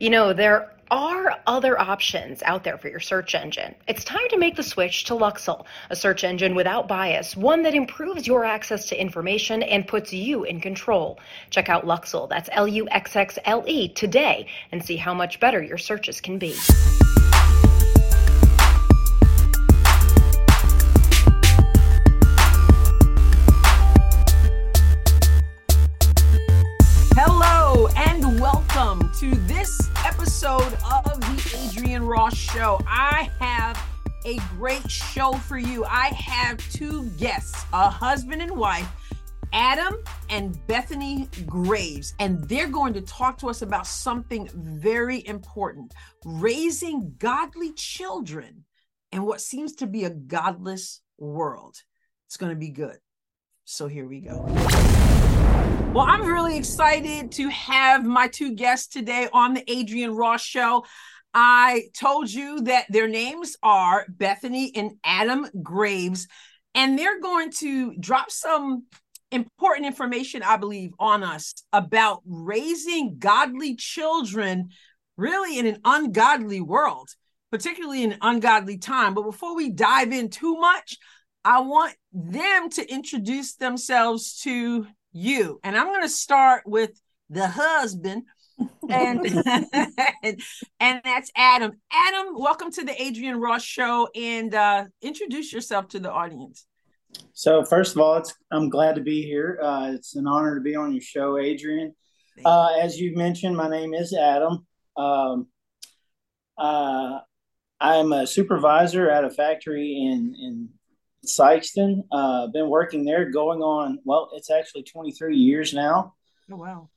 You know, there are other options out there for your search engine. It's time to make the switch to Luxxle, a search engine without bias, one that improves your access to information and puts you in control. Check out Luxxle, that's L U X X L E, today and see how much better your searches can be. Show. I have a great show for you. I have two guests, a husband and wife, Adam and Bethany Graves, and they're going to talk to us about something very important raising godly children in what seems to be a godless world. It's going to be good. So here we go. Well, I'm really excited to have my two guests today on the Adrienne Ross Show. I told you that their names are Bethany and Adam Graves, and they're going to drop some important information, I believe, on us about raising godly children really in an ungodly world, particularly in an ungodly time. But before we dive in too much, I want them to introduce themselves to you. And I'm going to start with the husband. And, and and that's Adam. Adam, welcome to the Adrienne Ross show and uh, introduce yourself to the audience. So first of all, it's I'm glad to be here. Uh, it's an honor to be on your show, Adrienne. Uh, as you mentioned, my name is Adam. Um, uh, I'm a supervisor at a factory in in Sikeston. Uh, been working there going on, well, it's actually 23 years now. Oh, wow.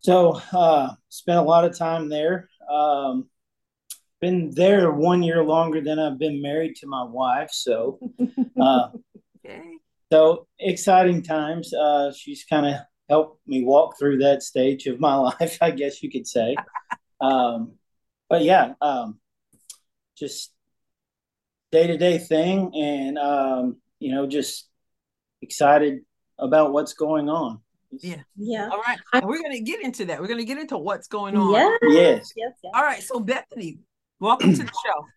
So, uh, spent a lot of time there. Um, been there one year longer than I've been married to my wife. So, uh, okay. so exciting times. Uh, she's kind of helped me walk through that stage of my life, I guess you could say. um, but yeah, um, just day to day thing, and um, you know, just excited about what's going on. Yeah. Yeah. All right. And we're going to get into that. We're going to get into what's going on. Yes. Yes. Yes. yes. All right. So, Bethany, welcome to the show.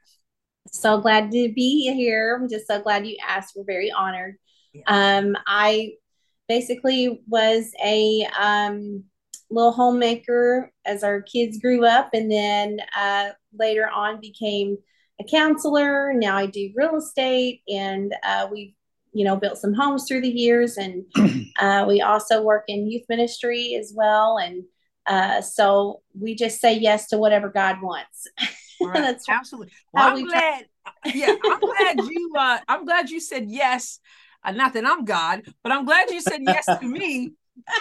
So glad to be here. I'm just so glad you asked. We're very honored. Yeah. Um, I basically was a um, little homemaker as our kids grew up, and then uh, later on became a counselor. Now I do real estate, and uh, we've you know built some homes through the years, and uh, we also work in youth ministry as well. And uh, so we just say yes to whatever God wants. Right. That's absolutely. Well, how I'm we glad. yeah, I'm glad you. Uh, I'm glad you said yes. Uh, not that I'm God, but I'm glad you said yes to me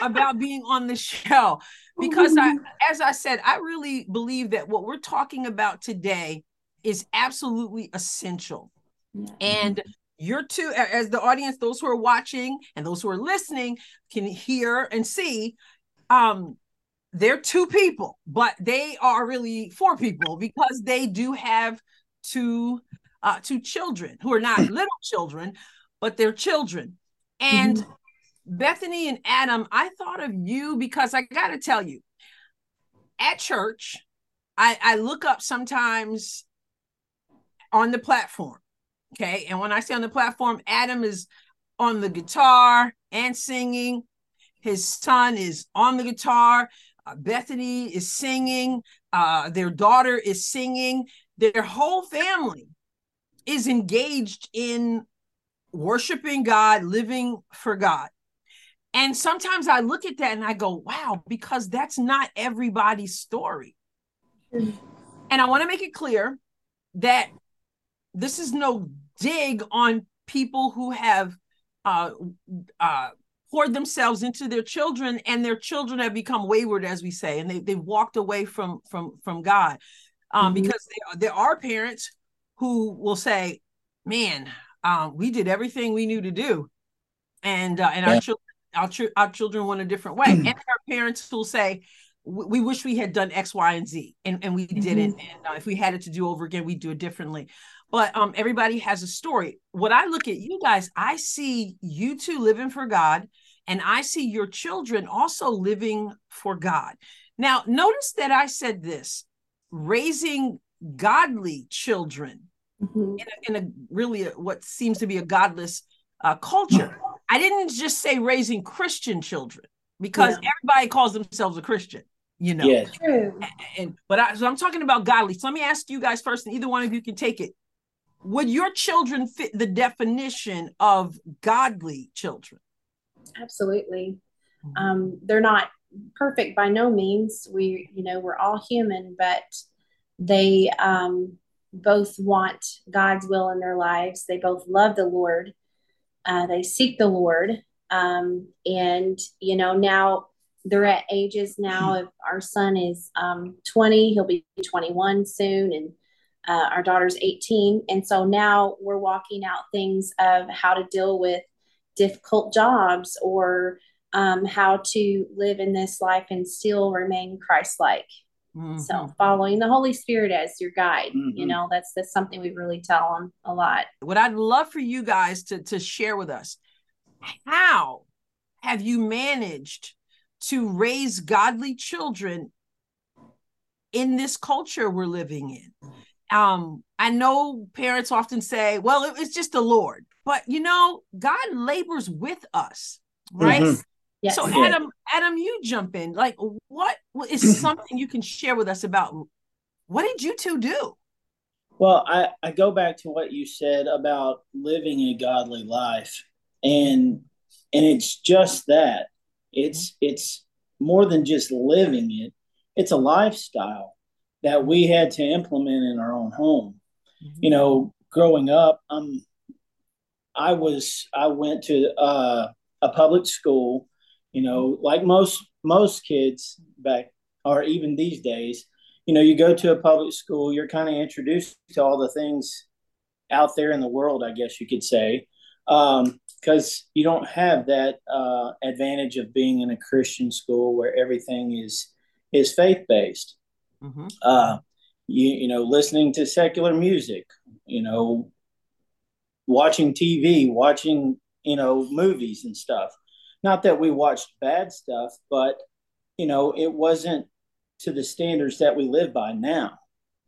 about being on the show because I, as I said, I really believe that what we're talking about today is absolutely essential. And you're two, as the audience, those who are watching and those who are listening can hear and see, um, they're two people, but they are really four people because they do have two uh, two children who are not little children, but they're children. And mm-hmm. Bethany and Adam, I thought of you because I got to tell you, at church, I, I look up sometimes on the platform. Okay. And when I say on the platform, Adam is on the guitar and singing. His son is on the guitar. Uh, Bethany is singing. Uh, their daughter is singing. Their whole family is engaged in worshiping God, living for God. And sometimes I look at that and I go, wow, because that's not everybody's story. Mm-hmm. And I want to make it clear that this is no dig on people who have uh, uh, poured themselves into their children and their children have become wayward as we say and they, they've walked away from from from god um, mm-hmm. because there, there are parents who will say man um, we did everything we knew to do and uh, and yeah. our children our, ch- our children went a different way and our parents will say we wish we had done X, Y, and Z, and, and we mm-hmm. didn't. And uh, if we had it to do over again, we'd do it differently. But um, everybody has a story. What I look at you guys, I see you two living for God, and I see your children also living for God. Now, notice that I said this raising godly children mm-hmm. in, a, in, a, really a, what seems to be a godless uh, culture. I didn't just say raising Christian children because yeah. everybody calls themselves a Christian, you know. Yes. And, and but I, so I'm talking about godly. So let me ask you guys first, and either one of you can take it. Would your children fit the definition of godly children? Absolutely. Mm-hmm. Um, they're not perfect by no means. We, you know, we're all human, but they um, both want God's will in their lives. They both love the Lord. Uh, they seek the Lord. Um, and, you know, now they're at ages now. If our son is um, 20, he'll be 21 soon. And uh, our daughter's 18. And so now we're walking out things of how to deal with difficult jobs or um, how to live in this life and still remain Christ like. Mm-hmm. So following the Holy Spirit as your guide, mm-hmm. you know, that's that's something we really tell them a lot. What I'd love for you guys to to share with us, how have you managed to raise godly children in this culture we're living in? Um, I know parents often say, well, it, it's just the Lord, but you know, God labors with us, right? Mm-hmm. Yes. So Adam, Adam, you jump in. Like, what is something you can share with us about what did you two do? Well, I, I go back to what you said about living a godly life. And and it's just that. It's mm-hmm. it's more than just living it. It's a lifestyle that we had to implement in our own home. Mm-hmm. You know, growing up, um I was I went to uh, a public school you know, like most most kids back or even these days, you know, you go to a public school, you're kind of introduced to all the things out there in the world, I guess you could say, because um, you don't have that uh, advantage of being in a Christian school where everything is is faith based. Mm-hmm. Uh, you you know, listening to secular music, you know, watching TV, watching you know movies and stuff. Not that we watched bad stuff, but you know, it wasn't to the standards that we live by now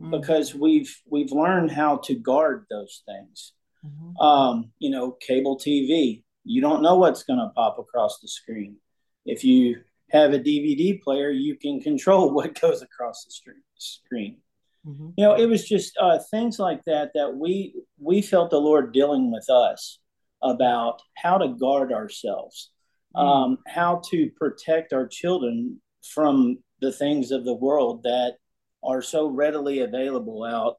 mm-hmm. because we've we've learned how to guard those things. Mm-hmm. Um, you know, cable TV, you don't know what's going to pop across the screen. If you have a DVD player, you can control what goes across the screen. Mm-hmm. You know, it was just uh, things like that that we we felt the Lord dealing with us about how to guard ourselves Mm. um, how to protect our children from the things of the world that are so readily available out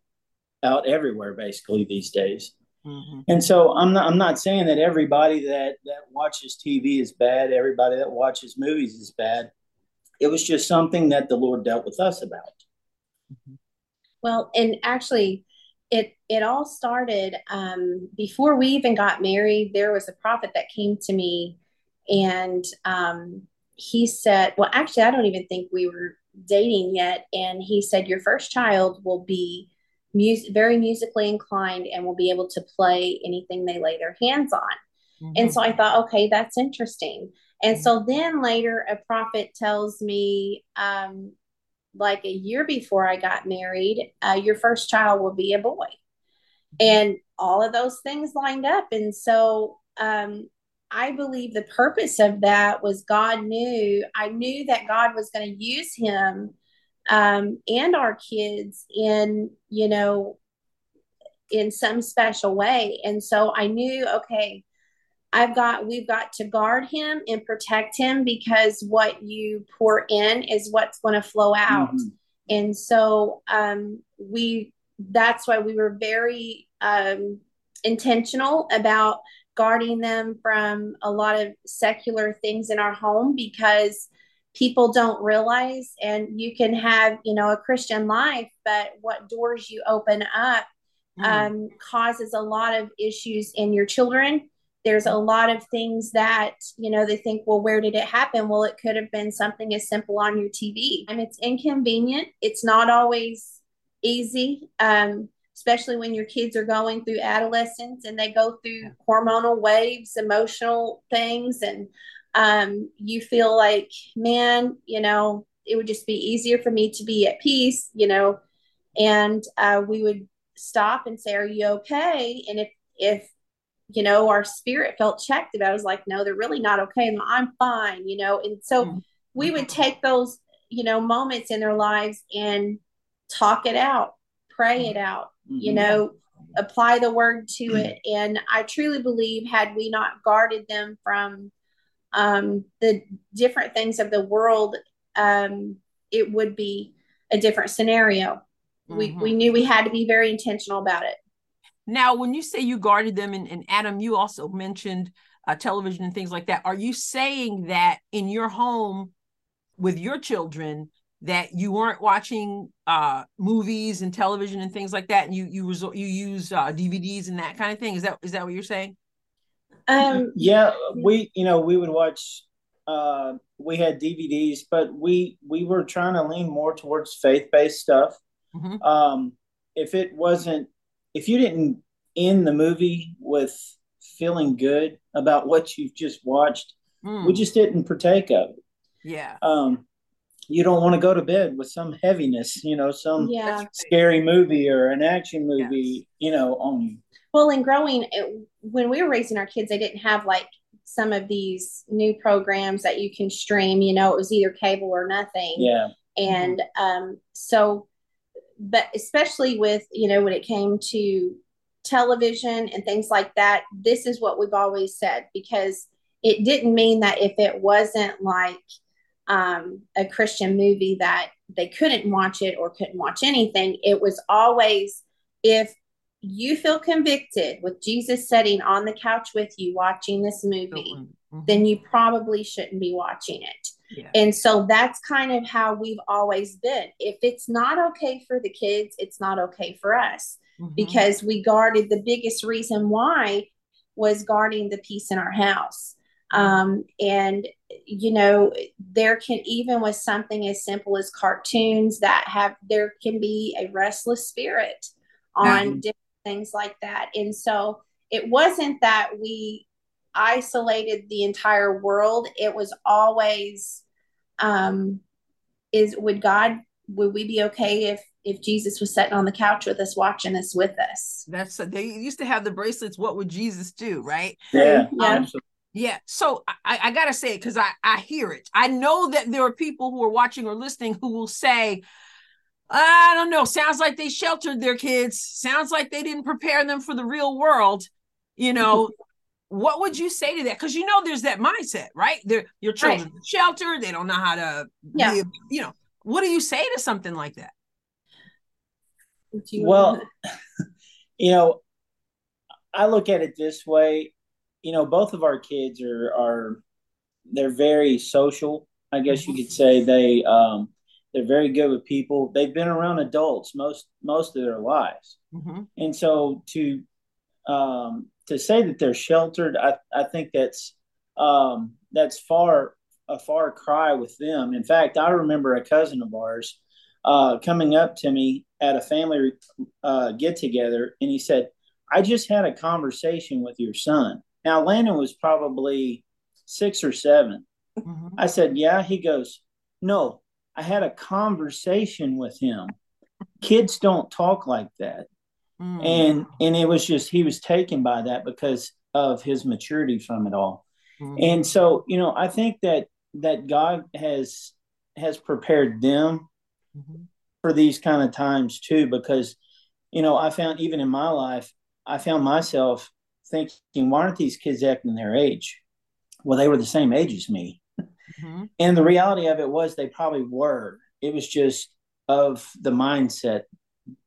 out everywhere basically these days mm-hmm. and so i'm not i'm not saying that everybody that that watches tv is bad everybody that watches movies is bad it was just something that the lord dealt with us about mm-hmm. well and actually it it all started um, before we even got married there was a prophet that came to me and um, he said, well, actually, I don't even think we were dating yet. And he said, your first child will be music, very musically inclined and will be able to play anything they lay their hands on. Mm-hmm. And so I thought, okay, that's interesting. And mm-hmm. so then later, a prophet tells me, um, like a year before I got married, uh, your first child will be a boy. Mm-hmm. And all of those things lined up. And so um, I believe the purpose of that was God knew, I knew that God was going to use him um, and our kids in, you know, in some special way. And so I knew, okay, I've got, we've got to guard him and protect him because what you pour in is what's going to flow out. Mm-hmm. And so um, we, that's why we were very um, intentional about guarding them from a lot of secular things in our home because people don't realize and you can have you know a christian life but what doors you open up mm. um, causes a lot of issues in your children. There's a lot of things that you know they think well where did it happen? Well it could have been something as simple on your tv and it's inconvenient. It's not always easy um, especially when your kids are going through adolescence and they go through hormonal waves, emotional things, and um, you feel like, man, you know, it would just be easier for me to be at peace, you know, and uh, we would stop and say, "Are you okay?" And if if you know our spirit felt checked about, it, I was like, "No, they're really not okay. I'm fine," you know. And so mm-hmm. we would take those you know moments in their lives and talk it out, pray it out, mm-hmm. you know, apply the word to mm-hmm. it. And I truly believe, had we not guarded them from um, the different things of the world, um, it would be a different scenario. Mm-hmm. We we knew we had to be very intentional about it. Now, when you say you guarded them, and, and Adam, you also mentioned uh, television and things like that. Are you saying that in your home with your children that you weren't watching uh, movies and television and things like that, and you you resort you use uh, DVDs and that kind of thing? Is that is that what you're saying? Um, yeah, we you know we would watch. Uh, we had DVDs, but we we were trying to lean more towards faith based stuff. Mm-hmm. Um, if it wasn't, if you didn't end the movie with feeling good about what you've just watched, mm. we just didn't partake of it. Yeah. Um, you don't want to go to bed with some heaviness, you know, some yeah. scary movie or an action movie, yes. you know, on you. Well, in growing, it, when we were raising our kids, they didn't have like some of these new programs that you can stream. You know, it was either cable or nothing. Yeah. And um, so but especially with you know when it came to television and things like that this is what we've always said because it didn't mean that if it wasn't like um, a christian movie that they couldn't watch it or couldn't watch anything it was always if you feel convicted with jesus sitting on the couch with you watching this movie mm-hmm. then you probably shouldn't be watching it and so that's kind of how we've always been. If it's not okay for the kids, it's not okay for us mm-hmm. because we guarded the biggest reason why was guarding the peace in our house. Um, and you know, there can even with something as simple as cartoons that have there can be a restless spirit on mm-hmm. different things like that. And so it wasn't that we isolated the entire world. It was always um, is would God would we be okay if if Jesus was sitting on the couch with us, watching us with us? That's they used to have the bracelets. What would Jesus do? Right? Yeah. Yeah. Um, yeah. So I, I gotta say it because I I hear it. I know that there are people who are watching or listening who will say. I don't know. Sounds like they sheltered their kids. Sounds like they didn't prepare them for the real world. You know, what would you say to that? Because you know there's that mindset, right? They're your children right. shelter, they don't know how to yeah. Be, you know, what do you say to something like that? Well, you know, I look at it this way. You know, both of our kids are are they're very social. I guess you could say they um, they're very good with people. They've been around adults most most of their lives, mm-hmm. and so to um, to say that they're sheltered, I, I think that's um, that's far a far cry with them. In fact, I remember a cousin of ours uh, coming up to me at a family uh, get together, and he said, "I just had a conversation with your son." Now, Landon was probably six or 7 mm-hmm. I said, "Yeah." He goes, "No, I had a conversation with him. Kids don't talk like that." Mm. And and it was just he was taken by that because of his maturity from it all. Mm. And so, you know, I think that that God has has prepared them mm-hmm. for these kind of times too because you know, I found even in my life, I found myself thinking, why aren't these kids acting their age? Well, they were the same age as me. Mm-hmm. And the reality of it was they probably were. It was just of the mindset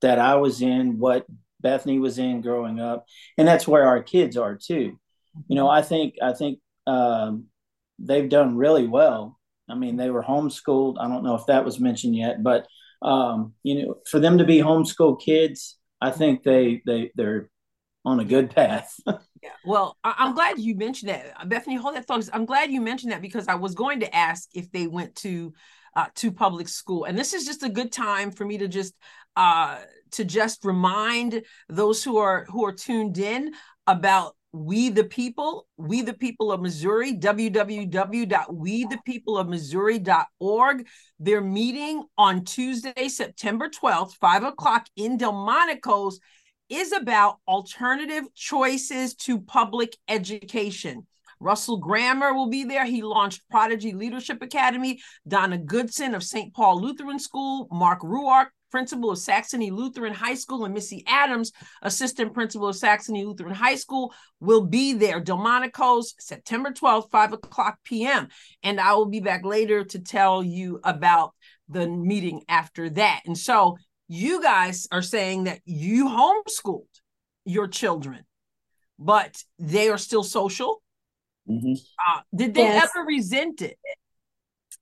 that I was in, what Bethany was in growing up, and that's where our kids are too. You know, I think I think um, they've done really well. I mean, they were homeschooled. I don't know if that was mentioned yet, but um, you know, for them to be homeschool kids, I think they they they're on a good path. yeah. Well, I- am glad you mentioned that, Bethany. Hold that thought. I'm glad you mentioned that because I was going to ask if they went to uh, to public school, and this is just a good time for me to just uh, to just remind those who are who are tuned in about we the people, we the people of Missouri, www.wethepeopleofmissouri.org. They're meeting on Tuesday, September 12th, 5 o'clock in Delmonico's, is about alternative choices to public education. Russell Grammer will be there. He launched Prodigy Leadership Academy. Donna Goodson of St. Paul Lutheran School, Mark Ruark, principal of Saxony Lutheran High School, and Missy Adams, assistant principal of Saxony Lutheran High School, will be there. Delmonico's September 12th, 5 o'clock p.m. And I will be back later to tell you about the meeting after that. And so you guys are saying that you homeschooled your children, but they are still social. Mm-hmm. Uh, did they yes. ever resent it?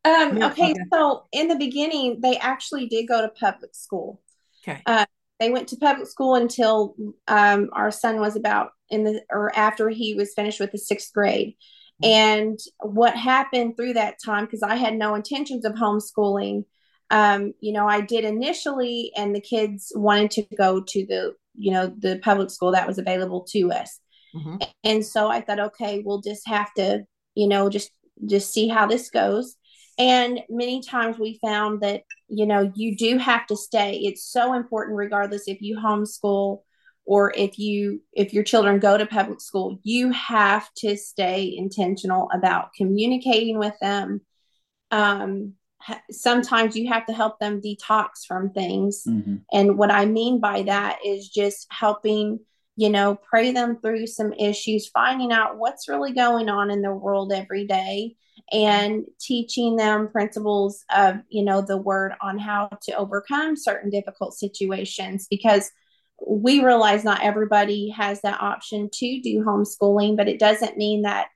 Um, okay, okay, so in the beginning, they actually did go to public school. Okay. Uh, they went to public school until um, our son was about in the or after he was finished with the sixth grade. Mm-hmm. And what happened through that time, because I had no intentions of homeschooling, um, you know, I did initially, and the kids wanted to go to the, you know, the public school that was available to us. Mm-hmm. And so I thought, okay, we'll just have to, you know, just just see how this goes. And many times we found that, you know, you do have to stay. It's so important, regardless if you homeschool or if you if your children go to public school, you have to stay intentional about communicating with them. Um, sometimes you have to help them detox from things. Mm-hmm. And what I mean by that is just helping you know, pray them through some issues, finding out what's really going on in the world every day and teaching them principles of, you know, the word on how to overcome certain difficult situations because we realize not everybody has that option to do homeschooling, but it doesn't mean that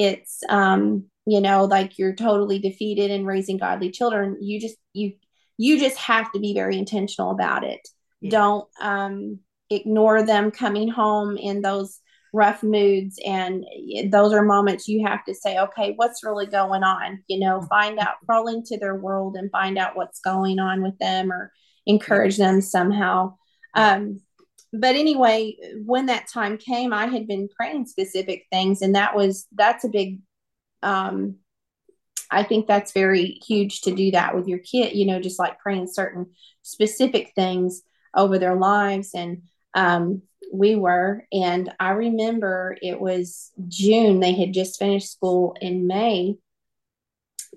it's, um, you know, like you're totally defeated in raising godly children. You just, you, you just have to be very intentional about it. Yeah. Don't, um, ignore them coming home in those rough moods and those are moments you have to say okay what's really going on you know find out crawl into their world and find out what's going on with them or encourage them somehow um, but anyway when that time came i had been praying specific things and that was that's a big um, i think that's very huge to do that with your kid you know just like praying certain specific things over their lives and um, we were. And I remember it was June. They had just finished school in May,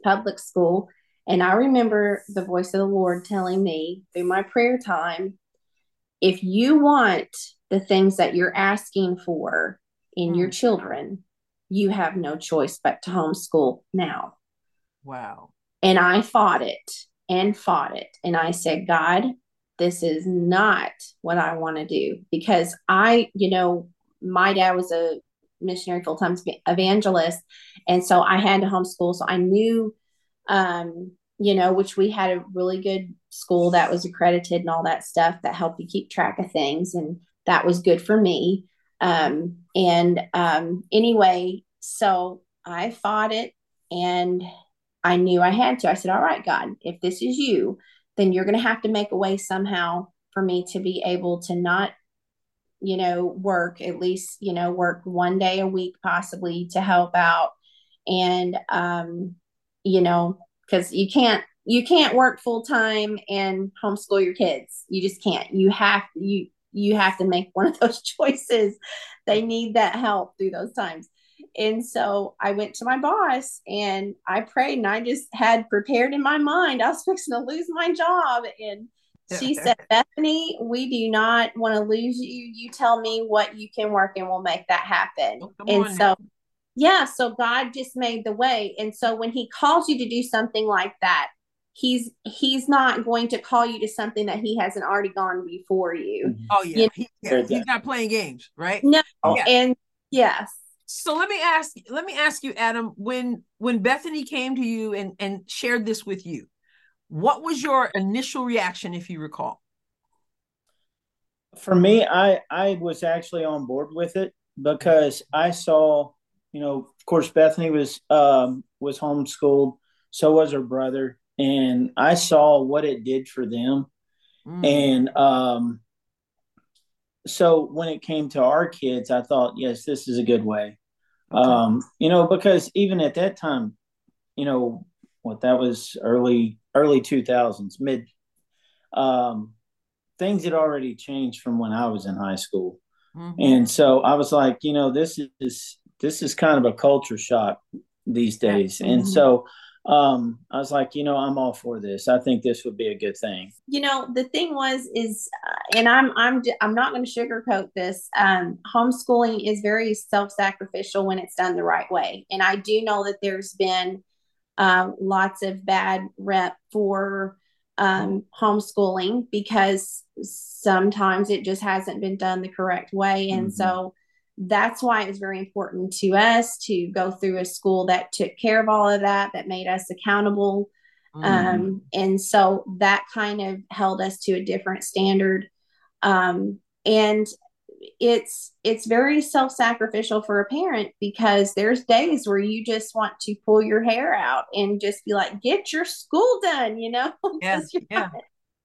public school. And I remember the voice of the Lord telling me through my prayer time if you want the things that you're asking for in mm. your children, you have no choice but to homeschool now. Wow. And I fought it and fought it. And I said, God, this is not what I want to do because I, you know, my dad was a missionary full time evangelist. And so I had to homeschool. So I knew, um, you know, which we had a really good school that was accredited and all that stuff that helped you keep track of things. And that was good for me. Um, and um, anyway, so I fought it and I knew I had to. I said, All right, God, if this is you, then you're going to have to make a way somehow for me to be able to not you know work at least you know work one day a week possibly to help out and um you know because you can't you can't work full time and homeschool your kids you just can't you have you you have to make one of those choices they need that help through those times and so I went to my boss and I prayed and I just had prepared in my mind I was fixing to lose my job. And she said, Bethany, we do not want to lose you. You tell me what you can work and we'll make that happen. Oh, and so, now. Yeah, so God just made the way. And so when he calls you to do something like that, he's he's not going to call you to something that he hasn't already gone before you. Oh yeah, you know? he, yeah. he's not playing games, right? No, oh. yeah. and yes, so let me ask let me ask you adam when when bethany came to you and and shared this with you what was your initial reaction if you recall for me i i was actually on board with it because i saw you know of course bethany was um was homeschooled so was her brother and i saw what it did for them mm. and um so when it came to our kids, I thought, yes, this is a good way. Okay. Um, you know, because even at that time, you know, what that was early early 2000s, mid um things had already changed from when I was in high school. Mm-hmm. And so I was like, you know, this is this is kind of a culture shock these days. Mm-hmm. And so um i was like you know i'm all for this i think this would be a good thing you know the thing was is uh, and i'm i'm i'm not going to sugarcoat this um homeschooling is very self-sacrificial when it's done the right way and i do know that there's been um, lots of bad rep for um, homeschooling because sometimes it just hasn't been done the correct way and mm-hmm. so that's why it was very important to us to go through a school that took care of all of that, that made us accountable. Mm. Um, and so that kind of held us to a different standard. Um, and it's it's very self-sacrificial for a parent because there's days where you just want to pull your hair out and just be like get your school done you know yeah, yeah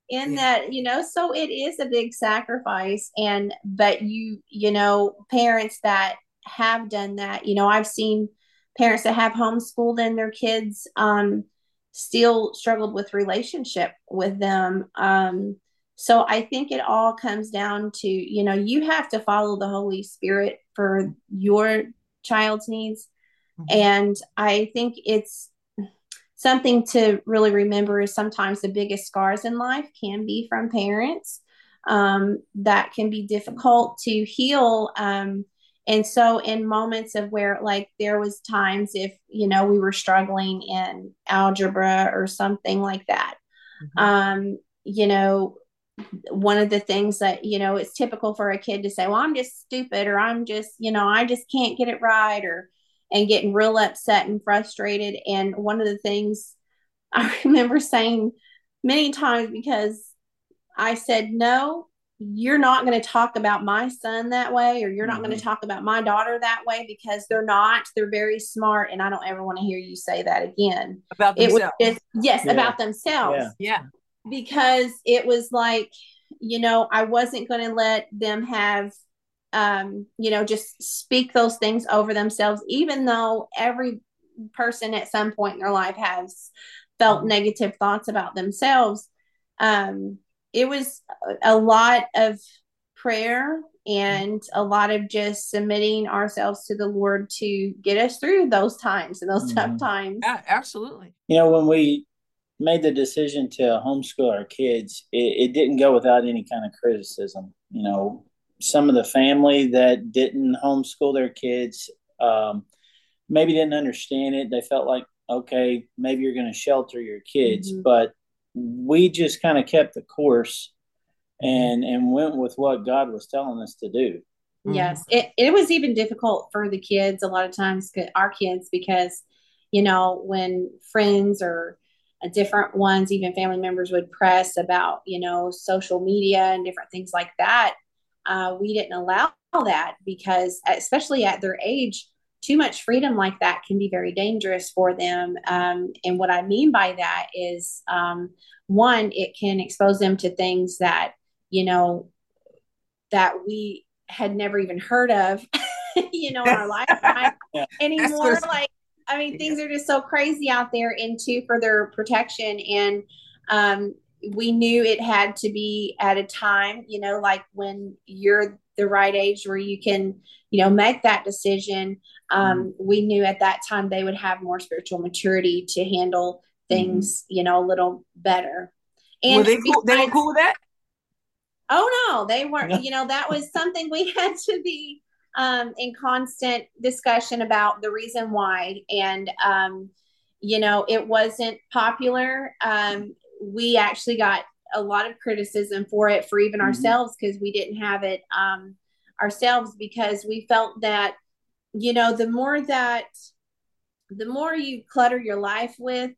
in yeah. that you know so it is a big sacrifice and but you you know parents that have done that you know i've seen parents that have homeschooled and their kids um still struggled with relationship with them um so i think it all comes down to you know you have to follow the holy spirit for your child's needs mm-hmm. and i think it's something to really remember is sometimes the biggest scars in life can be from parents. Um, that can be difficult to heal. Um, and so in moments of where like there was times if you know we were struggling in algebra or something like that mm-hmm. um you know one of the things that you know it's typical for a kid to say well i'm just stupid or i'm just you know i just can't get it right or and getting real upset and frustrated. And one of the things I remember saying many times because I said, no, you're not going to talk about my son that way, or you're not mm-hmm. going to talk about my daughter that way because they're not. They're very smart, and I don't ever want to hear you say that again. About themselves. It was just, yes, yeah. about themselves. Yeah. yeah. Because it was like, you know, I wasn't going to let them have um, you know, just speak those things over themselves, even though every person at some point in their life has felt mm-hmm. negative thoughts about themselves. Um, it was a lot of prayer and a lot of just submitting ourselves to the Lord to get us through those times and those mm-hmm. tough times. Yeah, absolutely. You know, when we made the decision to homeschool our kids, it, it didn't go without any kind of criticism. You know, some of the family that didn't homeschool their kids um, maybe didn't understand it. They felt like, okay, maybe you're going to shelter your kids, mm-hmm. but we just kind of kept the course and and went with what God was telling us to do. Mm-hmm. Yes, it, it was even difficult for the kids a lot of times, our kids, because you know when friends or different ones, even family members would press about you know social media and different things like that uh, we didn't allow that because, especially at their age, too much freedom like that can be very dangerous for them. Um, and what I mean by that is, um, one, it can expose them to things that, you know, that we had never even heard of, you know, in our lifetime anymore. Like, I mean, things are just so crazy out there, and two, for their protection. And um, we knew it had to be at a time, you know, like when you're the right age where you can, you know, make that decision. Um, mm-hmm. We knew at that time they would have more spiritual maturity to handle things, mm-hmm. you know, a little better. And were they cool? they were cool with that? Oh no, they weren't. You know, that was something we had to be um, in constant discussion about the reason why, and um, you know, it wasn't popular. Um, we actually got a lot of criticism for it for even mm-hmm. ourselves because we didn't have it um, ourselves because we felt that you know the more that the more you clutter your life with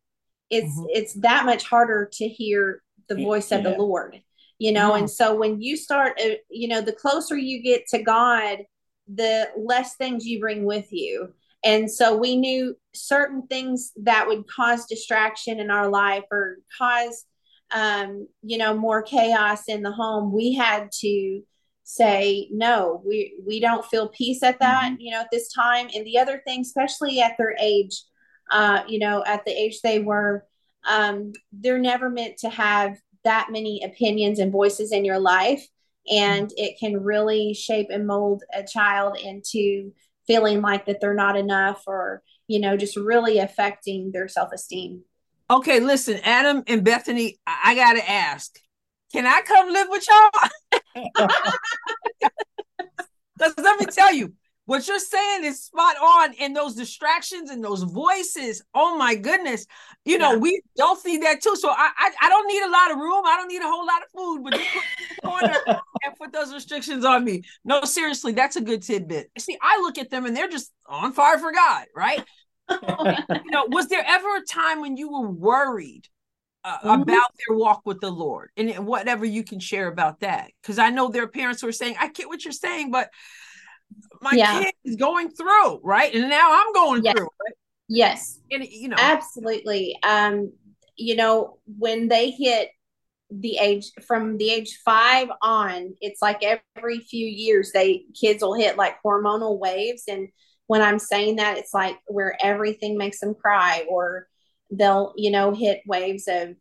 it's mm-hmm. it's that much harder to hear the voice yeah. of the lord you know and so when you start uh, you know the closer you get to god the less things you bring with you and so we knew certain things that would cause distraction in our life or cause, um, you know, more chaos in the home. We had to say no we we don't feel peace at that mm-hmm. you know at this time and the other thing especially at their age uh you know at the age they were um they're never meant to have that many opinions and voices in your life and mm-hmm. it can really shape and mold a child into feeling like that they're not enough or you know just really affecting their self-esteem okay listen adam and bethany i gotta ask can I come live with y'all? Because let me tell you, what you're saying is spot on in those distractions and those voices. Oh my goodness. You know, yeah. we don't see that too. So I, I, I don't need a lot of room. I don't need a whole lot of food, but just put in the corner and put those restrictions on me. No, seriously, that's a good tidbit. See, I look at them and they're just on fire for God, right? you know, was there ever a time when you were worried uh, mm-hmm. about their walk with the Lord and whatever you can share about that. Because I know there are parents who are saying, I get what you're saying, but my yeah. kid is going through, right? And now I'm going yes. through. Right? Yes. And you know, absolutely. Um, you know, when they hit the age from the age five on, it's like every few years they kids will hit like hormonal waves. And when I'm saying that, it's like where everything makes them cry or they'll you know hit waves of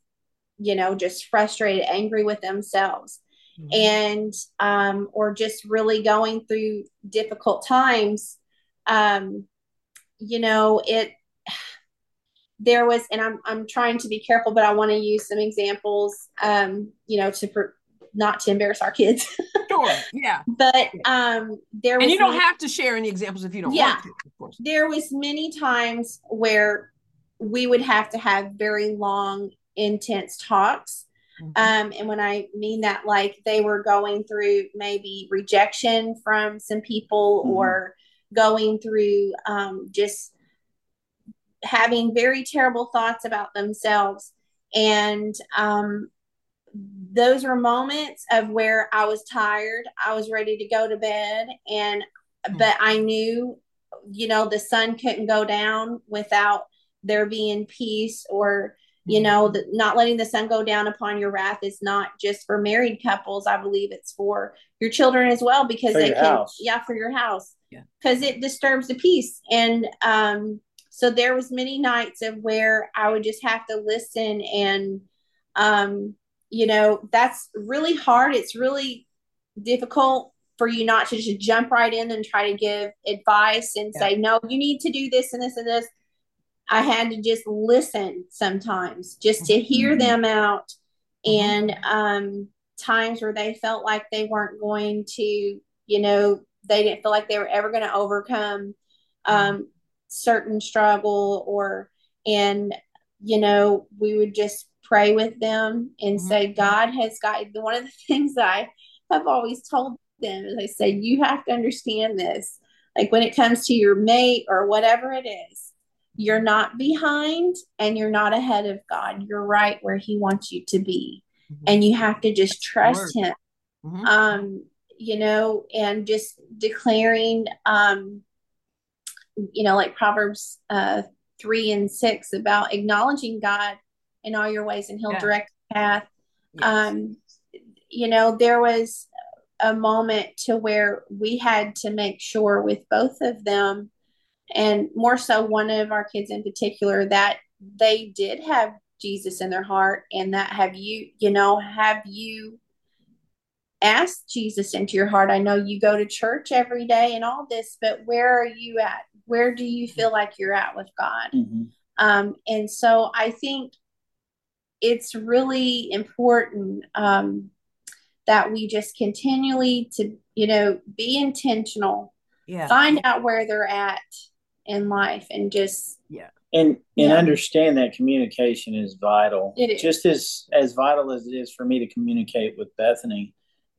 you know just frustrated angry with themselves mm-hmm. and um or just really going through difficult times um you know it there was and i'm i'm trying to be careful but i want to use some examples um you know to not to embarrass our kids sure yeah but um there was and you don't many, have to share any examples if you don't yeah, want to of course there was many times where we would have to have very long, intense talks. Mm-hmm. Um, and when I mean that, like they were going through maybe rejection from some people mm-hmm. or going through um, just having very terrible thoughts about themselves. And um, those were moments of where I was tired, I was ready to go to bed, and mm-hmm. but I knew, you know, the sun couldn't go down without there being peace or you mm-hmm. know the, not letting the sun go down upon your wrath is not just for married couples i believe it's for your children as well because for they can house. yeah for your house because yeah. it disturbs the peace and um so there was many nights of where i would just have to listen and um you know that's really hard it's really difficult for you not to just jump right in and try to give advice and yeah. say no you need to do this and this and this I had to just listen sometimes just to hear mm-hmm. them out mm-hmm. and um, times where they felt like they weren't going to, you know, they didn't feel like they were ever going to overcome um, mm-hmm. certain struggle or, and, you know, we would just pray with them and say, God has got one of the things I have always told them is I say, you have to understand this. Like when it comes to your mate or whatever it is, you're not behind and you're not ahead of God. You're right where He wants you to be. Mm-hmm. And you have to just trust Him. Mm-hmm. Um, you know, and just declaring, um, you know, like Proverbs uh, 3 and 6 about acknowledging God in all your ways and He'll yeah. direct the path. Yes. Um, you know, there was a moment to where we had to make sure with both of them and more so one of our kids in particular that they did have Jesus in their heart and that have you you know have you asked Jesus into your heart I know you go to church every day and all this but where are you at where do you feel like you're at with God mm-hmm. um, and so I think it's really important um, that we just continually to you know be intentional yeah. find out where they're at in life and just yeah and and yeah. understand that communication is vital it is. just as as vital as it is for me to communicate with bethany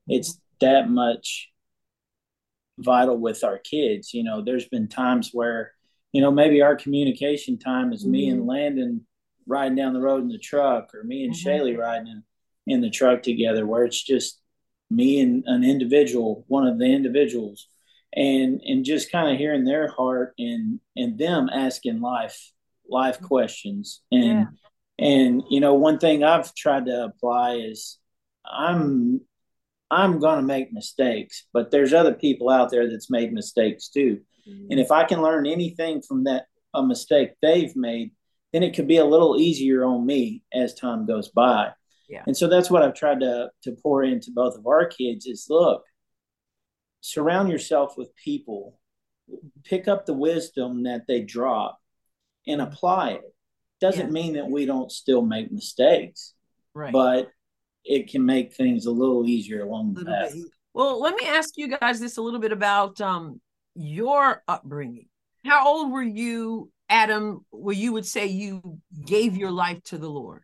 it's that much vital with our kids you know there's been times where you know maybe our communication time is mm-hmm. me and mm-hmm. landon riding down the road in the truck or me and mm-hmm. Shaylee riding in, in the truck together where it's just me and an individual one of the individuals and and just kind of hearing their heart and and them asking life life questions and yeah. and you know one thing i've tried to apply is i'm I'm going to make mistakes, but there's other people out there that's made mistakes too. Mm-hmm. And if I can learn anything from that a mistake they've made, then it could be a little easier on me as time goes by. Yeah. And so that's what I've tried to to pour into both of our kids is look, surround yourself with people, pick up the wisdom that they drop and apply it. Doesn't yeah. mean that we don't still make mistakes. Right. But it can make things a little easier along the path. Bit. Well, let me ask you guys this a little bit about um, your upbringing. How old were you, Adam, where you would say you gave your life to the Lord?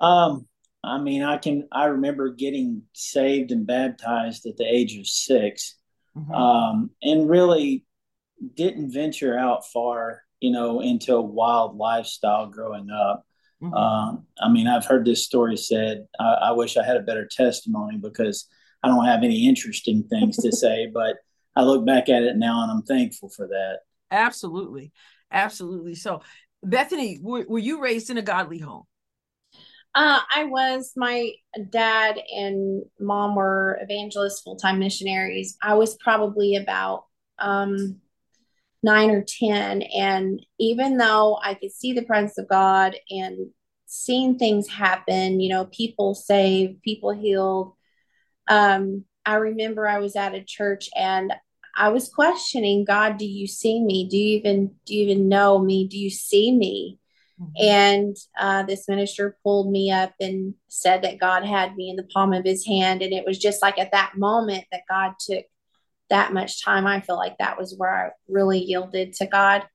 Um, I mean, I can I remember getting saved and baptized at the age of 6 mm-hmm. um, and really didn't venture out far, you know, into a wild lifestyle growing up. Mm-hmm. Um, I mean, I've heard this story said. I, I, wish I had a better testimony because I don't have any interesting things to say, but I look back at it now and I'm thankful for that. Absolutely. Absolutely. So, Bethany, were, were you raised in a godly home? Uh, I was. My dad and mom were evangelists, full time missionaries. I was probably about um, nine or 10. And even though I could see the presence of God and seeing things happen, you know, people saved, people healed, um, I remember I was at a church and I was questioning God, do you see me? Do you even do you even know me? Do you see me? Mm-hmm. And uh, this minister pulled me up and said that God had me in the palm of his hand. And it was just like at that moment that God took that much time. I feel like that was where I really yielded to God.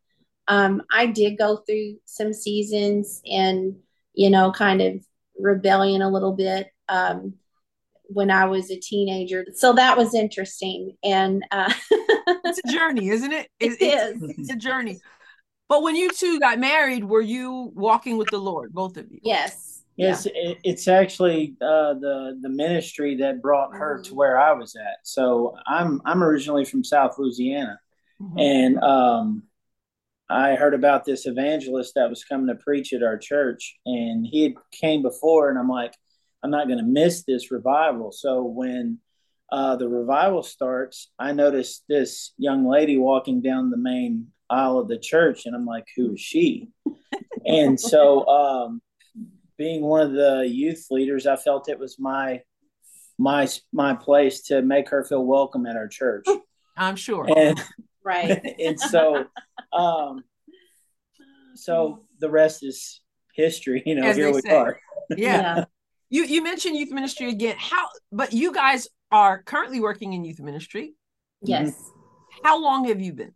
Um, I did go through some seasons and, you know, kind of rebellion a little bit. Um, when I was a teenager. So that was interesting. And uh, it's a journey, isn't it? it it's, is. It's a journey. But when you two got married, were you walking with the Lord, both of you? Yes. Yes, yeah. it's actually uh, the the ministry that brought her mm-hmm. to where I was at. So I'm I'm originally from South Louisiana, mm-hmm. and um, I heard about this evangelist that was coming to preach at our church, and he had came before, and I'm like, I'm not going to miss this revival. So when uh, the revival starts, I noticed this young lady walking down the main aisle of the church, and I'm like, who is she? and so, um, being one of the youth leaders, I felt it was my my my place to make her feel welcome at our church. I'm sure. And, right. And so, um, so the rest is history. You know, As here we say. are. yeah. yeah you you mentioned youth ministry again. How but you guys are currently working in youth ministry. Yes. Mm-hmm. How long have you been?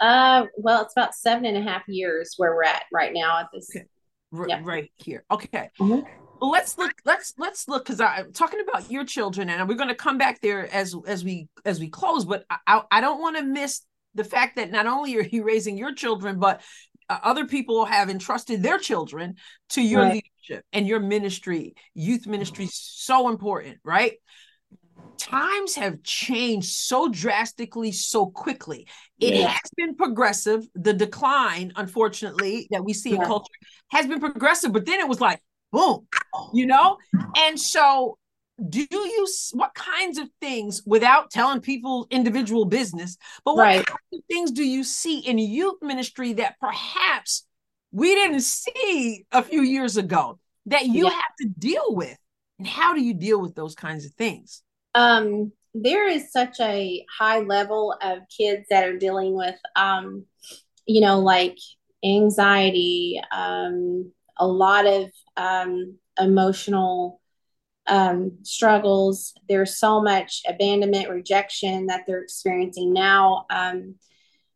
Uh well it's about seven and a half years where we're at right now at this okay. R- yeah. right here. Okay. Mm-hmm. Well, let's look let's let's look because i'm talking about your children and we're going to come back there as as we as we close but i i don't want to miss the fact that not only are you raising your children but uh, other people have entrusted their children to your right. leadership and your ministry youth ministry is so important right times have changed so drastically so quickly it yeah. has been progressive the decline unfortunately that we see yeah. in culture has been progressive but then it was like boom oh. you know and so do you what kinds of things without telling people individual business but what right. kinds of things do you see in youth ministry that perhaps we didn't see a few years ago that you yeah. have to deal with and how do you deal with those kinds of things um there is such a high level of kids that are dealing with um you know like anxiety um a lot of um emotional um, struggles. There's so much abandonment, rejection that they're experiencing now. Um,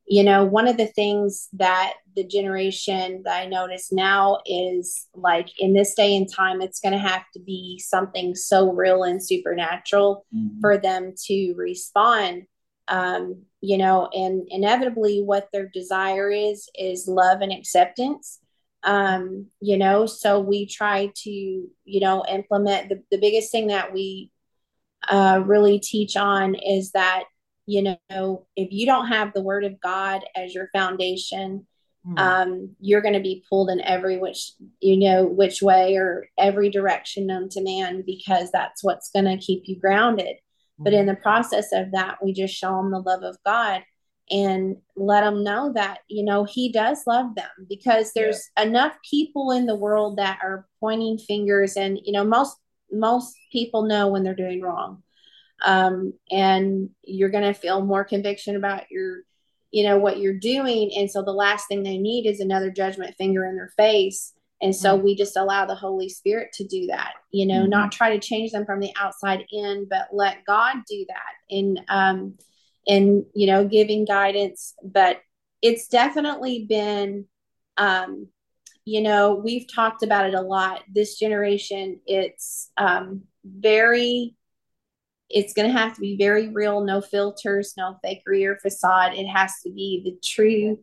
you know, one of the things that the generation that I notice now is like in this day and time, it's going to have to be something so real and supernatural mm-hmm. for them to respond. Um, you know, and inevitably, what their desire is is love and acceptance um, you know so we try to you know implement the, the biggest thing that we uh, really teach on is that you know if you don't have the word of god as your foundation mm. um, you're going to be pulled in every which you know which way or every direction known to man because that's what's going to keep you grounded mm. but in the process of that we just show them the love of god and let them know that you know he does love them because there's yeah. enough people in the world that are pointing fingers and you know most most people know when they're doing wrong um, and you're going to feel more conviction about your you know what you're doing and so the last thing they need is another judgment finger in their face and so mm-hmm. we just allow the holy spirit to do that you know mm-hmm. not try to change them from the outside in but let god do that and um and you know giving guidance but it's definitely been um you know we've talked about it a lot this generation it's um very it's going to have to be very real no filters no fakery or facade. It has to be the true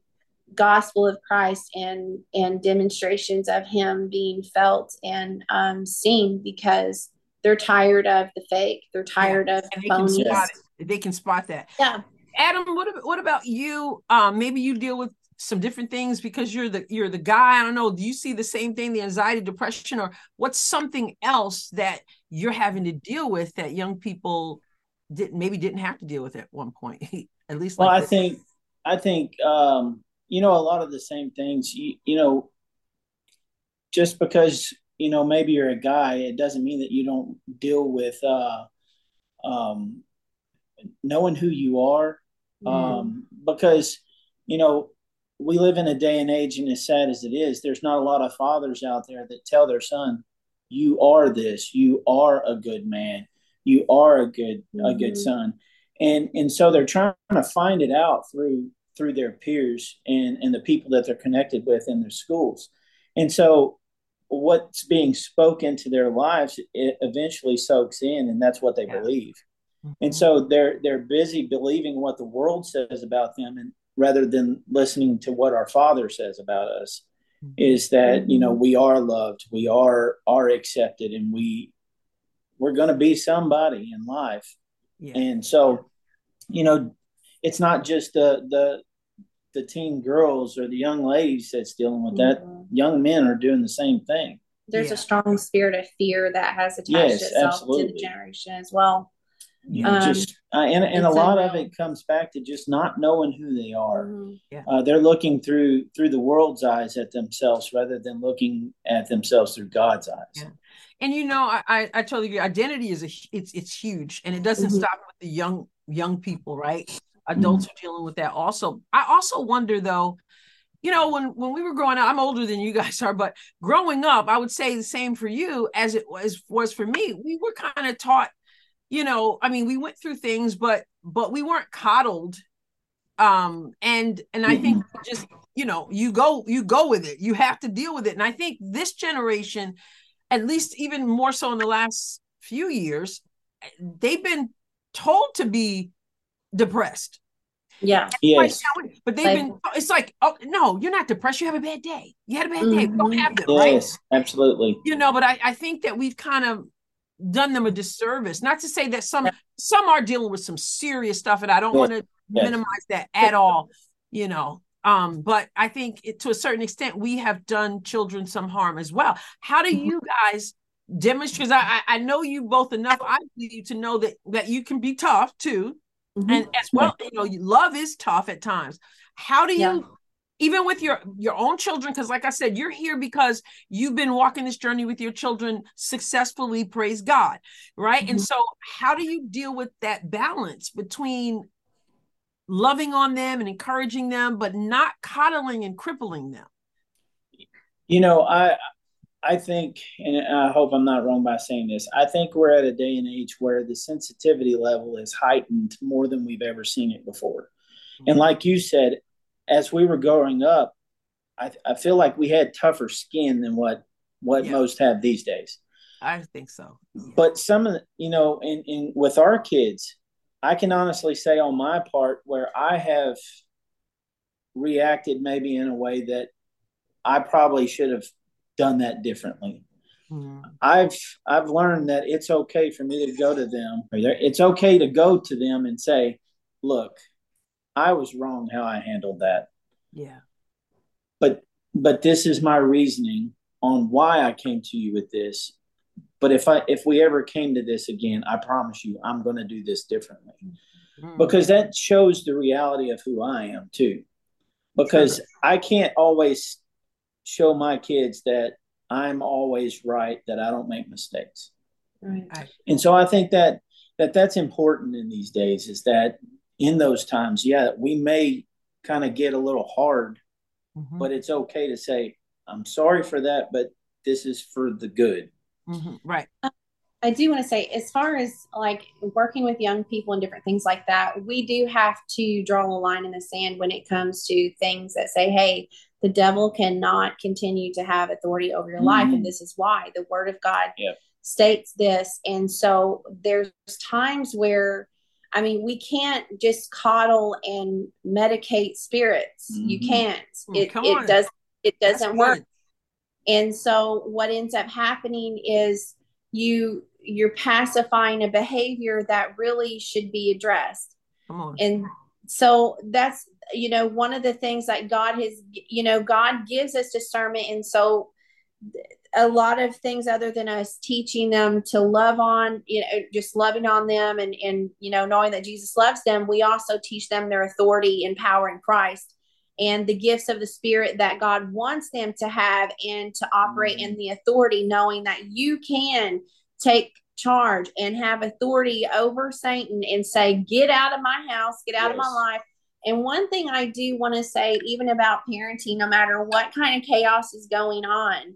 gospel of christ and and demonstrations of him being felt and um, seen because they're tired of the fake. They're tired yeah. of they can, spot it. they can spot that. Yeah. Adam what, what about you? Um, maybe you deal with some different things because you're the you're the guy. I don't know. Do you see the same thing the anxiety depression or what's something else that you're having to deal with that young people didn't maybe didn't have to deal with at one point at least well like i think i think um you know a lot of the same things you, you know just because you know maybe you're a guy it doesn't mean that you don't deal with uh um knowing who you are mm. um because you know we live in a day and age, and as sad as it is, there's not a lot of fathers out there that tell their son, "You are this. You are a good man. You are a good mm-hmm. a good mm-hmm. son." And and so they're trying to find it out through through their peers and and the people that they're connected with in their schools. And so what's being spoken to their lives it eventually soaks in and that's what they yeah. believe. Mm-hmm. And so they're they're busy believing what the world says about them and rather than listening to what our father says about us. Is that you know we are loved we are are accepted and we we're going to be somebody in life yeah. and so you know it's not just the the the teen girls or the young ladies that's dealing with that mm-hmm. young men are doing the same thing there's yeah. a strong spirit of fear that has attached yes, itself absolutely. to the generation as well you know, um, just uh, and and a lot of it comes back to just not knowing who they are. Mm-hmm. Yeah. Uh, they're looking through through the world's eyes at themselves rather than looking at themselves through God's eyes. Yeah. And you know, I, I, I totally agree. Identity is a it's it's huge, and it doesn't mm-hmm. stop with the young young people, right? Adults mm-hmm. are dealing with that also. I also wonder though, you know, when when we were growing up, I'm older than you guys are, but growing up, I would say the same for you as it was was for me. We were kind of taught you know, I mean, we went through things, but but we weren't coddled. Um, and and I think mm-hmm. just you know, you go you go with it. You have to deal with it. And I think this generation, at least even more so in the last few years, they've been told to be depressed. Yeah. Yes. But they've like, been, it's like, oh, no, you're not depressed. You have a bad day. You had a bad mm-hmm. day. don't have them, yes, right? absolutely. You know, but I, I think that we've kind of done them a disservice. Not to say that some some are dealing with some serious stuff, and I don't want to minimize that at all. You know, um, but I think it, to a certain extent we have done children some harm as well. How do mm-hmm. you guys demonstrate? Because I, I know you both enough. I need you to know that that you can be tough too, mm-hmm. and as well, you know, love is tough at times. How do you yeah even with your your own children because like i said you're here because you've been walking this journey with your children successfully praise god right mm-hmm. and so how do you deal with that balance between loving on them and encouraging them but not coddling and crippling them you know i i think and i hope i'm not wrong by saying this i think we're at a day and age where the sensitivity level is heightened more than we've ever seen it before mm-hmm. and like you said as we were growing up, I, I feel like we had tougher skin than what what yeah. most have these days. I think so. Yeah. But some of the, you know, in, in with our kids, I can honestly say on my part where I have reacted maybe in a way that I probably should have done that differently. Mm. I've I've learned that it's okay for me to go to them. It's okay to go to them and say, "Look, I was wrong how I handled that. Yeah. but but this is my reasoning on why I came to you with this. But if I if we ever came to this again, I promise you I'm going to do this differently. Mm-hmm. Because that shows the reality of who I am too. Because sure. I can't always show my kids that I'm always right, that I don't make mistakes. Right. And so I think that that that's important in these days is that in those times, yeah, we may kind of get a little hard, mm-hmm. but it's okay to say, I'm sorry for that, but this is for the good. Mm-hmm. Right. I do want to say, as far as like working with young people and different things like that, we do have to draw a line in the sand when it comes to things that say, hey, the devil cannot continue to have authority over your mm-hmm. life. And mm-hmm. this is why the word of God yep. states this. And so there's times where, I mean, we can't just coddle and medicate spirits. Mm-hmm. You can't. Oh, it, it does it doesn't work. And so what ends up happening is you you're pacifying a behavior that really should be addressed. Come on. And so that's you know one of the things that God has you know God gives us discernment and so a lot of things other than us teaching them to love on you know just loving on them and and you know knowing that Jesus loves them we also teach them their authority and power in Christ and the gifts of the spirit that God wants them to have and to operate in mm-hmm. the authority knowing that you can take charge and have authority over Satan and say, Get out of my house, get out yes. of my life. And one thing I do want to say, even about parenting, no matter what kind of chaos is going on,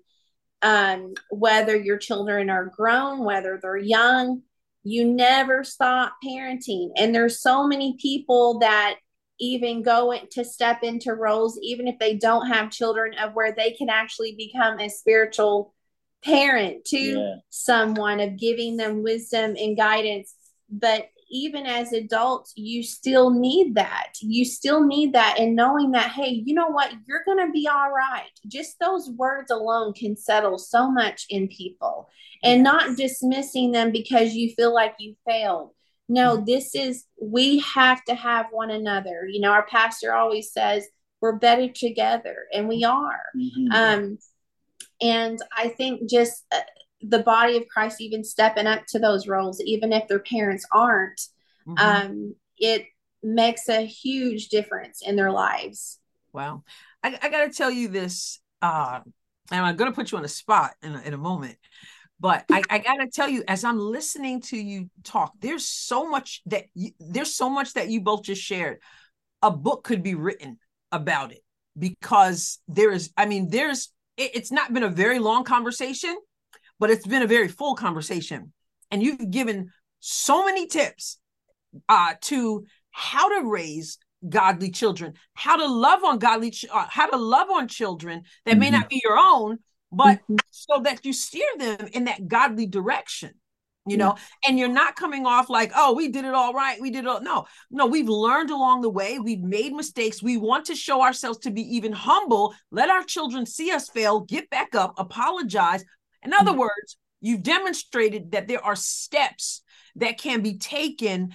um, whether your children are grown, whether they're young, you never stop parenting. And there's so many people that even go to step into roles, even if they don't have children, of where they can actually become a spiritual parent to yeah. someone of giving them wisdom and guidance but even as adults you still need that. You still need that and knowing that hey you know what? You're going to be all right. Just those words alone can settle so much in people. And yes. not dismissing them because you feel like you failed. No mm-hmm. this is we have to have one another. You know our pastor always says we're better together and we are. Mm-hmm. um and I think just uh, the body of Christ even stepping up to those roles, even if their parents aren't, mm-hmm. um, it makes a huge difference in their lives. Wow. I, I got to tell you this, uh, and I'm going to put you on a spot in a, in a moment. But I, I got to tell you, as I'm listening to you talk, there's so much that you, there's so much that you both just shared. A book could be written about it because there is, I mean, there's it, it's not been a very long conversation, but it's been a very full conversation. And you've given so many tips uh, to how to raise godly children, how to love on godly, ch- uh, how to love on children that mm-hmm. may not be your own, but mm-hmm. so that you steer them in that godly direction you know yeah. and you're not coming off like oh we did it all right we did it all no no we've learned along the way we've made mistakes we want to show ourselves to be even humble let our children see us fail get back up apologize in other mm-hmm. words you've demonstrated that there are steps that can be taken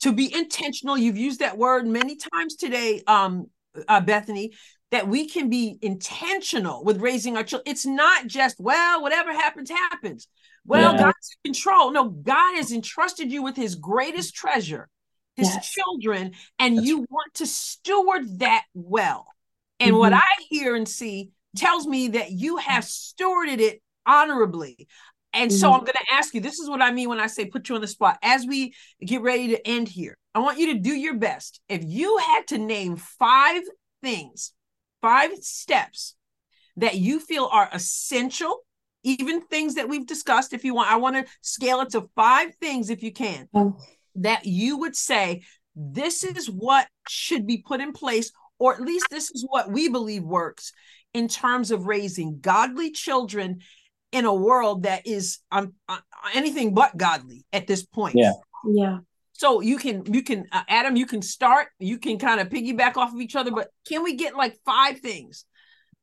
to be intentional you've used that word many times today um uh, bethany that we can be intentional with raising our children it's not just well whatever happens happens well, yeah. God's in control. No, God has entrusted you with his greatest treasure, his yes. children, and That's you right. want to steward that well. And mm-hmm. what I hear and see tells me that you have stewarded it honorably. And mm-hmm. so I'm going to ask you this is what I mean when I say put you on the spot. As we get ready to end here, I want you to do your best. If you had to name five things, five steps that you feel are essential even things that we've discussed if you want i want to scale it to five things if you can oh. that you would say this is what should be put in place or at least this is what we believe works in terms of raising godly children in a world that is um, uh, anything but godly at this point yeah yeah so you can you can uh, adam you can start you can kind of piggyback off of each other but can we get like five things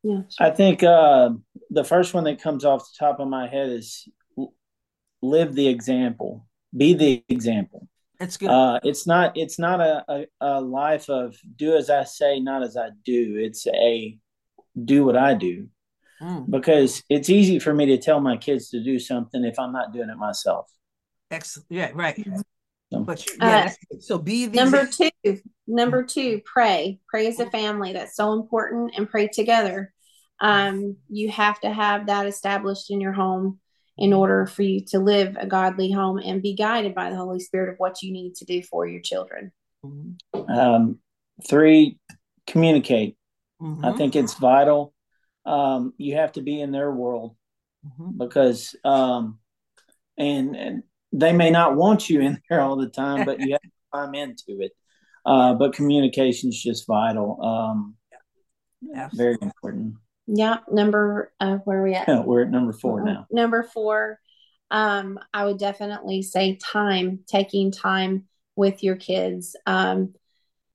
yeah. I think uh, the first one that comes off the top of my head is live the example, be the example. That's good. Uh, it's not. It's not a, a, a life of do as I say, not as I do. It's a do what I do mm. because it's easy for me to tell my kids to do something if I'm not doing it myself. Excellent. Yeah, right. So, but you, yeah, uh, so be the number two. Number two, pray. Pray as a family. That's so important, and pray together. Um, you have to have that established in your home in order for you to live a godly home and be guided by the Holy Spirit of what you need to do for your children. Um, three, communicate. Mm-hmm. I think it's vital. Um, you have to be in their world mm-hmm. because, um, and, and they may not want you in there all the time, but you have to climb into it. Uh, but communication is just vital. Um, yeah. Very important. Yeah. Number, uh, where are we at? Yeah, we're at number four now. Number four, um, I would definitely say time, taking time with your kids. Um,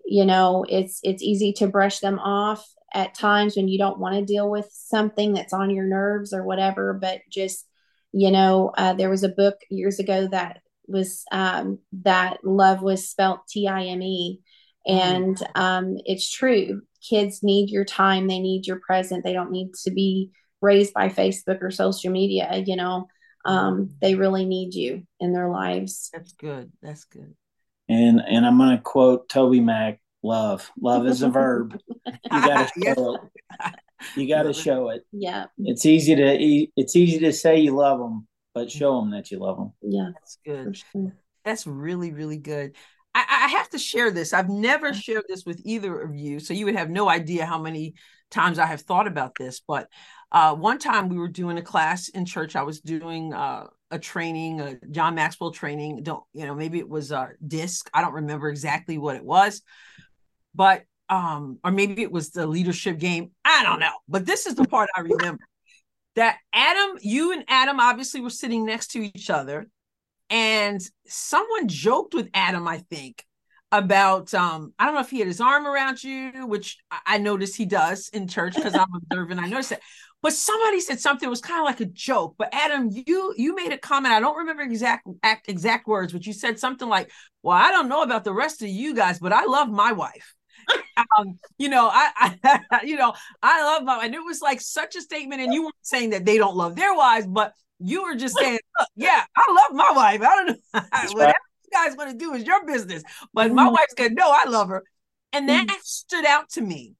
you know, it's it's easy to brush them off at times when you don't want to deal with something that's on your nerves or whatever. But just, you know, uh, there was a book years ago that was um, that love was spelt T I M E, mm-hmm. and um, it's true. Kids need your time. They need your present. They don't need to be raised by Facebook or social media. You know, um, they really need you in their lives. That's good. That's good. And and I'm going to quote TobyMac: "Love, love is a verb. You got to show it. You got to show it. Yeah. It's easy to it's easy to say you love them, but show them that you love them. Yeah, that's good. Sure. That's really really good. I, I, have to share this. I've never shared this with either of you, so you would have no idea how many times I have thought about this. But uh, one time we were doing a class in church. I was doing uh, a training, a John Maxwell training. Don't you know? Maybe it was a disc. I don't remember exactly what it was, but um, or maybe it was the leadership game. I don't know. But this is the part I remember that Adam, you and Adam obviously were sitting next to each other, and someone joked with Adam. I think about um i don't know if he had his arm around you which i noticed he does in church because i'm observing i noticed that but somebody said something was kind of like a joke but adam you you made a comment i don't remember exact act, exact words but you said something like well i don't know about the rest of you guys but i love my wife um, you know I, I you know i love my and it was like such a statement and you weren't saying that they don't love their wives but you were just saying yeah i love my wife i don't know whatever right. you guys want to do is your business but mm-hmm. my wife said no i love her and that mm-hmm. stood out to me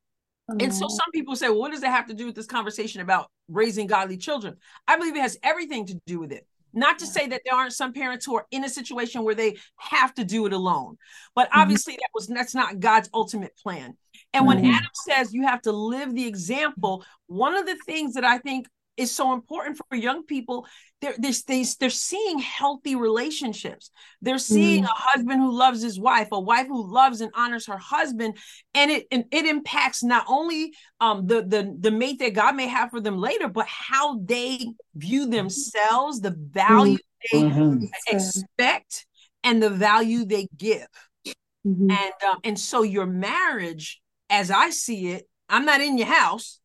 and so some people say, well, what does that have to do with this conversation about raising godly children? I believe it has everything to do with it. Not to say that there aren't some parents who are in a situation where they have to do it alone, but mm-hmm. obviously that was that's not God's ultimate plan. And when mm-hmm. Adam says you have to live the example, one of the things that I think is so important for young people. They're, they're, they're seeing healthy relationships. They're seeing mm. a husband who loves his wife, a wife who loves and honors her husband, and it and it impacts not only um, the the the mate that God may have for them later, but how they view themselves, the value mm-hmm. they expect, and the value they give. Mm-hmm. And um, and so your marriage, as I see it, I'm not in your house,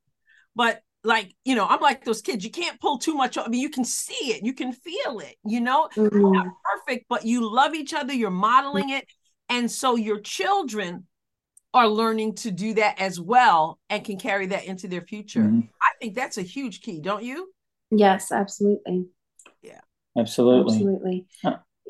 but like you know i'm like those kids you can't pull too much i mean you can see it you can feel it you know mm-hmm. not perfect but you love each other you're modeling it and so your children are learning to do that as well and can carry that into their future mm-hmm. i think that's a huge key don't you yes absolutely yeah absolutely absolutely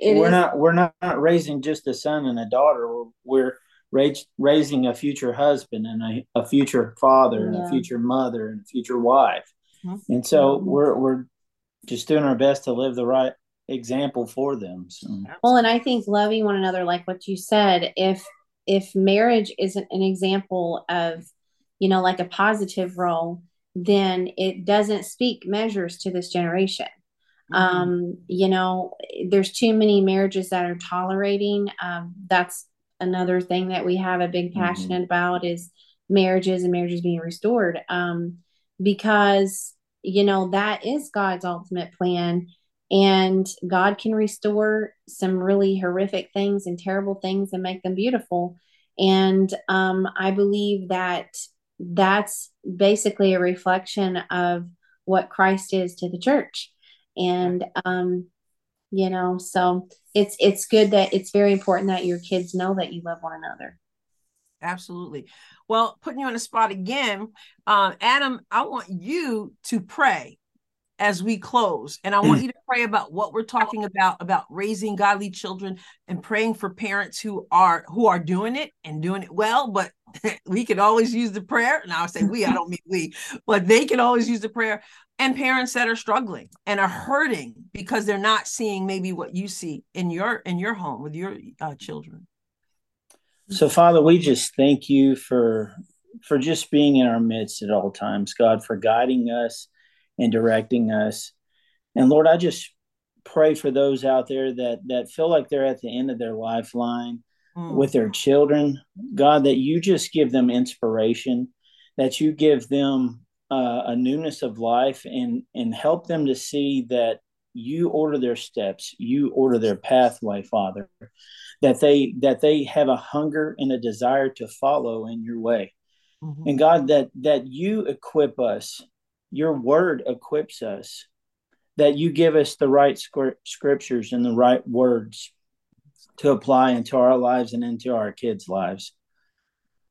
we're is. not we're not raising just a son and a daughter we're raising a future husband and a, a future father and a future mother and a future wife. And so we're we're just doing our best to live the right example for them. So. Well, and I think loving one another, like what you said, if if marriage isn't an example of, you know, like a positive role, then it doesn't speak measures to this generation. Mm-hmm. Um, you know, there's too many marriages that are tolerating. Um, that's another thing that we have a big passion mm-hmm. about is marriages and marriages being restored um, because you know that is god's ultimate plan and god can restore some really horrific things and terrible things and make them beautiful and um, i believe that that's basically a reflection of what christ is to the church and um, you know? So it's it's good that it's very important that your kids know that you love one another. Absolutely. Well, putting you on the spot again, uh, Adam, I want you to pray as we close. And I want you to pray about what we're talking about about raising godly children and praying for parents who are who are doing it and doing it well, but we can always use the prayer. And I'll say we, I don't mean we, but they can always use the prayer. And parents that are struggling and are hurting because they're not seeing maybe what you see in your in your home with your uh, children. So, Father, we just thank you for for just being in our midst at all times, God, for guiding us and directing us. And Lord, I just pray for those out there that that feel like they're at the end of their lifeline mm. with their children. God, that you just give them inspiration, that you give them uh, a newness of life, and and help them to see that you order their steps, you order their pathway, Father that they that they have a hunger and a desire to follow in your way mm-hmm. and god that that you equip us your word equips us that you give us the right scriptures and the right words to apply into our lives and into our kids lives.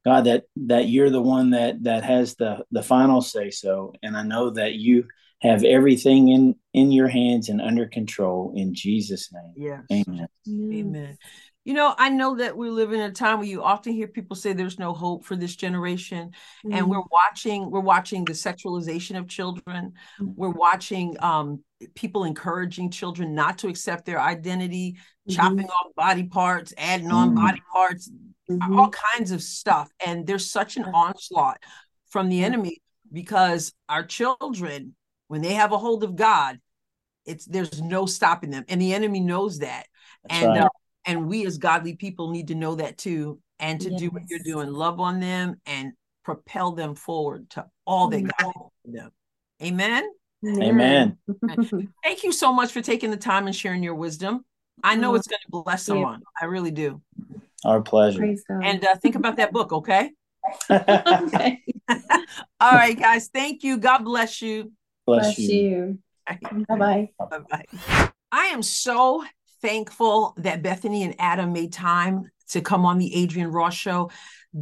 God that that you're the one that that has the the final say so and i know that you have everything in in your hands and under control in jesus name. Yes. Amen. Amen you know, I know that we live in a time where you often hear people say there's no hope for this generation. Mm-hmm. And we're watching, we're watching the sexualization of children. Mm-hmm. We're watching um, people encouraging children not to accept their identity, mm-hmm. chopping off body parts, adding on mm-hmm. body parts, mm-hmm. all kinds of stuff. And there's such an onslaught from the enemy because our children, when they have a hold of God, it's there's no stopping them. And the enemy knows that. That's and right. uh, and we as godly people need to know that too and to yes. do what you're doing. Love on them and propel them forward to all that god for them. Amen? Amen. Thank you so much for taking the time and sharing your wisdom. I know it's going to bless someone i really do. Our pleasure. And uh, think about that book okay? Okay. All right guys. Thank you. God bless you. Bless, bless you, you. bye-bye. Bye-bye. I am so thankful that Bethany and Adam made time to come on the Adrienne Ross show.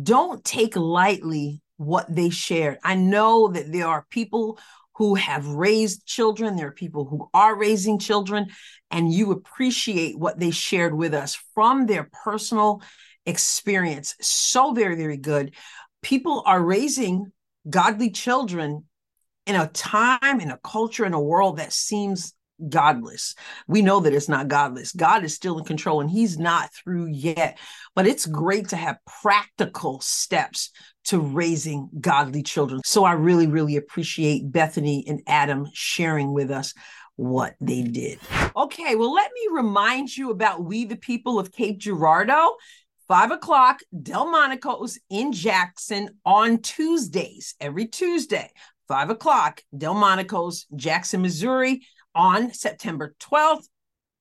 Don't take lightly what they shared. I know that there are people who have raised children, there are people who are raising children, and you appreciate what they shared with us from their personal experience. So very, very good. People are raising godly children in a time, in a culture, in a world that seems godless. We know that it's not godless. God is still in control and he's not through yet. But it's great to have practical steps to raising godly children. So I really, really appreciate Bethany and Adam sharing with us what they did. Okay, well, let me remind you about We the People of Cape Girardeau. Five o'clock, Delmonico's in Jackson on Tuesdays, every Tuesday. Five o'clock, Delmonico's, Jackson, Missouri on September 12th.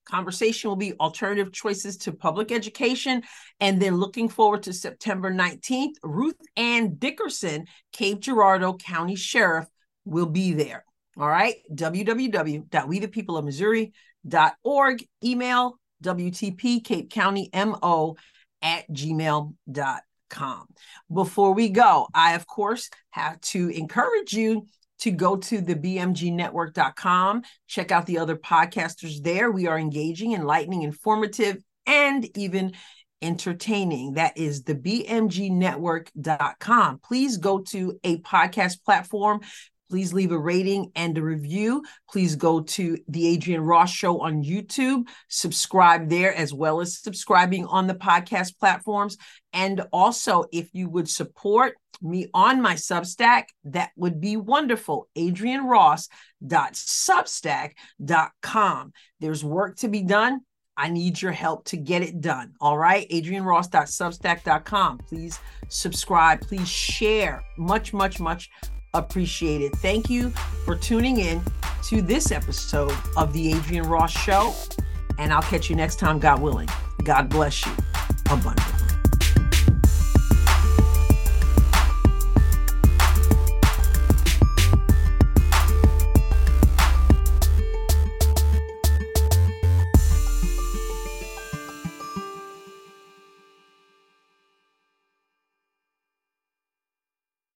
Conversation will be alternative choices to public education. And then looking forward to September 19th, Ruth Ann Dickerson, Cape Girardeau County Sheriff, will be there. All right. www.wethepeopleofmissouri.org. Email WTP Cape County MO at gmail.com. Before we go, I, of course, have to encourage you to go to the bmgnetwork.com, check out the other podcasters there. We are engaging, enlightening, informative, and even entertaining. That is the bmgnetwork.com. Please go to a podcast platform Please leave a rating and a review. Please go to the Adrienne Ross Show on YouTube, subscribe there as well as subscribing on the podcast platforms. And also, if you would support me on my Substack, that would be wonderful. AdrienneRoss.substack.com. There's work to be done. I need your help to get it done. All right. AdrienneRoss.substack.com. Please subscribe. Please share. Much, much, much appreciated. Thank you for tuning in to this episode of The Adrienne Ross Show. And I'll catch you next time, God willing. God bless you abundantly.